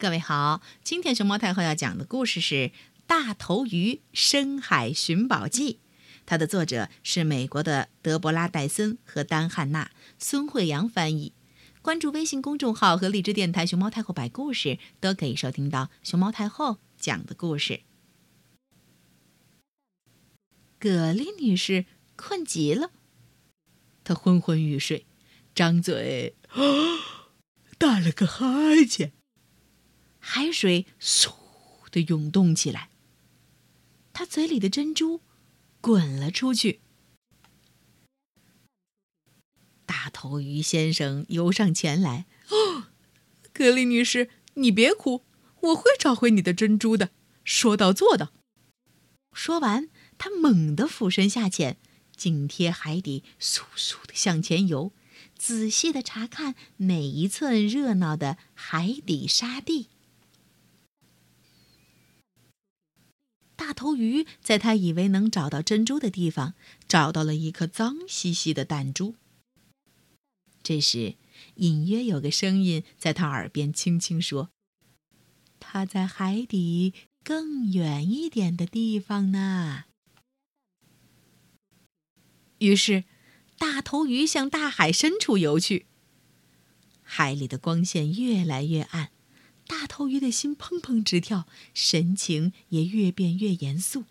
各位好，今天熊猫太后要讲的故事是《大头鱼深海寻宝记》，它的作者是美国的德伯拉·戴森和丹·汉娜，孙慧阳翻译。关注微信公众号和荔枝电台“熊猫太后摆故事”，都可以收听到熊猫太后讲的故事。葛丽女士困极了，她昏昏欲睡，张嘴 打了个哈欠。海水嗖的涌动起来，他嘴里的珍珠滚了出去。大头鱼先生游上前来：“哦，格丽女士，你别哭，我会找回你的珍珠的，说到做到。”说完，他猛地俯身下潜，紧贴海底，簌簌的向前游，仔细的查看每一寸热闹的海底沙地。头鱼在他以为能找到珍珠的地方，找到了一颗脏兮兮的弹珠。这时，隐约有个声音在他耳边轻轻说：“它在海底更远一点的地方呢。”于是，大头鱼向大海深处游去。海里的光线越来越暗。大头鱼的心砰砰直跳，神情也越变越严肃。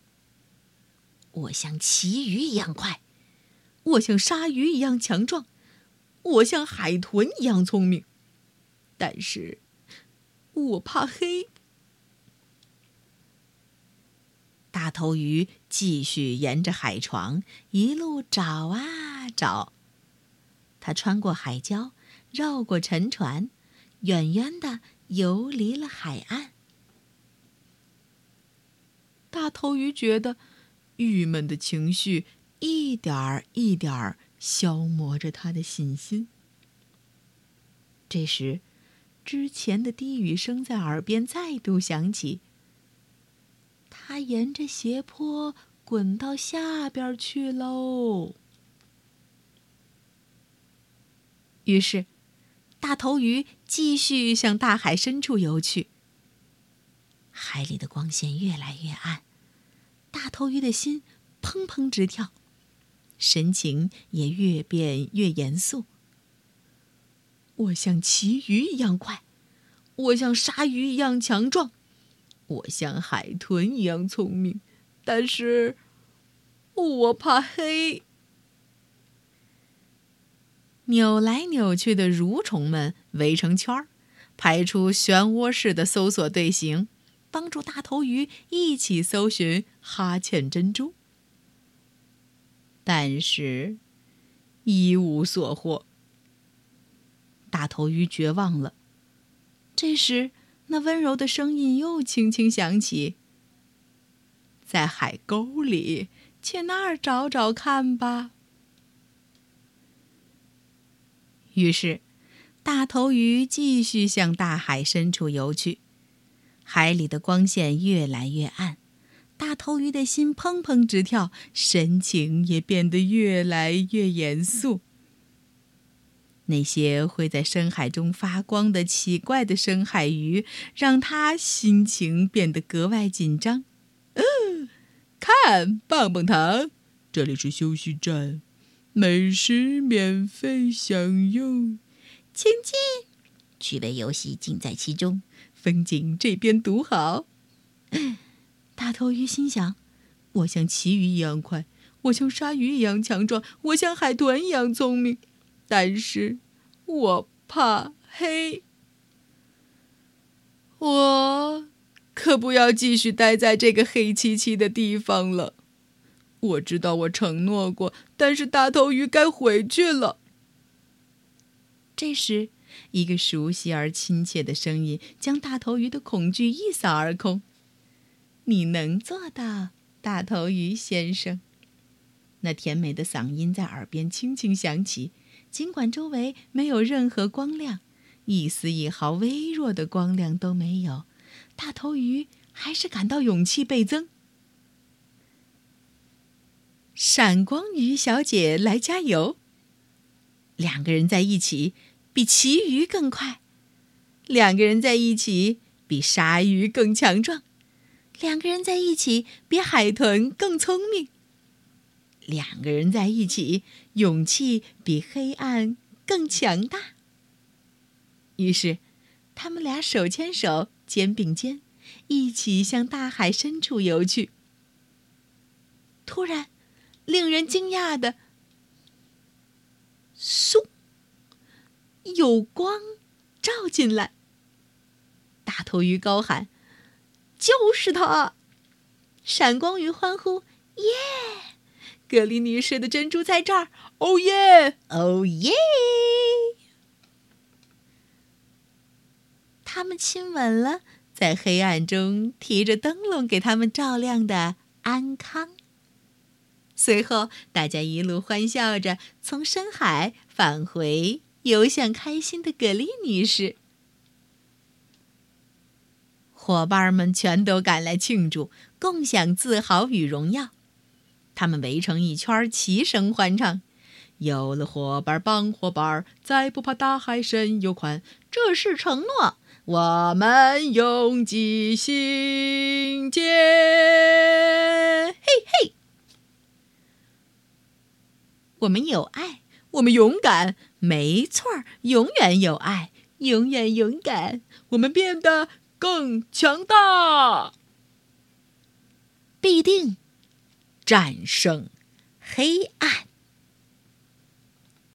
我像旗鱼一样快，我像鲨鱼一样强壮，我像海豚一样聪明，但是，我怕黑。大头鱼继续沿着海床一路找啊找，它穿过海礁，绕过沉船，远远的。游离了海岸，大头鱼觉得郁闷的情绪一点儿一点儿消磨着他的信心。这时，之前的低语声在耳边再度响起：“他沿着斜坡滚到下边去喽。”于是。大头鱼继续向大海深处游去。海里的光线越来越暗，大头鱼的心砰砰直跳，神情也越变越严肃。我像旗鱼一样快，我像鲨鱼一样强壮，我像海豚一样聪明，但是，我怕黑。扭来扭去的蠕虫们围成圈儿，排出漩涡式的搜索队形，帮助大头鱼一起搜寻哈欠珍珠。但是，一无所获。大头鱼绝望了。这时，那温柔的声音又轻轻响起：“在海沟里，去那儿找找看吧。”于是，大头鱼继续向大海深处游去。海里的光线越来越暗，大头鱼的心砰砰直跳，神情也变得越来越严肃。那些会在深海中发光的奇怪的深海鱼，让他心情变得格外紧张。嗯，看，棒棒糖，这里是休息站。美食免费享用，请进。趣味游戏尽在其中，风景这边独好。大头鱼心想：我像旗鱼一样快，我像鲨鱼一样强壮，我像海豚一样聪明，但是我怕黑。我可不要继续待在这个黑漆漆的地方了。我知道我承诺过，但是大头鱼该回去了。这时，一个熟悉而亲切的声音将大头鱼的恐惧一扫而空：“你能做到，大头鱼先生。”那甜美的嗓音在耳边轻轻响起，尽管周围没有任何光亮，一丝一毫微弱的光亮都没有，大头鱼还是感到勇气倍增。闪光鱼小姐来加油。两个人在一起比旗鱼更快，两个人在一起比鲨鱼更强壮，两个人在一起比海豚更聪明，两个人在一起勇气比黑暗更强大。于是，他们俩手牵手，肩并肩，一起向大海深处游去。突然，令人惊讶的，嗖，有光照进来。大头鱼高喊：“就是他！”闪光鱼欢呼：“耶！格林女士的珍珠在这儿！哦耶！哦耶！”他们亲吻了在黑暗中提着灯笼给他们照亮的安康。随后，大家一路欢笑着从深海返回，游向开心的葛丽女士。伙伴们全都赶来庆祝，共享自豪与荣耀。他们围成一圈，齐声欢唱：“有了伙伴帮伙伴，再不怕大海深又宽。这是承诺，我们永记心间。”嘿嘿，我们有爱，我们勇敢，没错儿，永远有爱，永远勇敢，我们变得。更强大，必定战胜黑暗。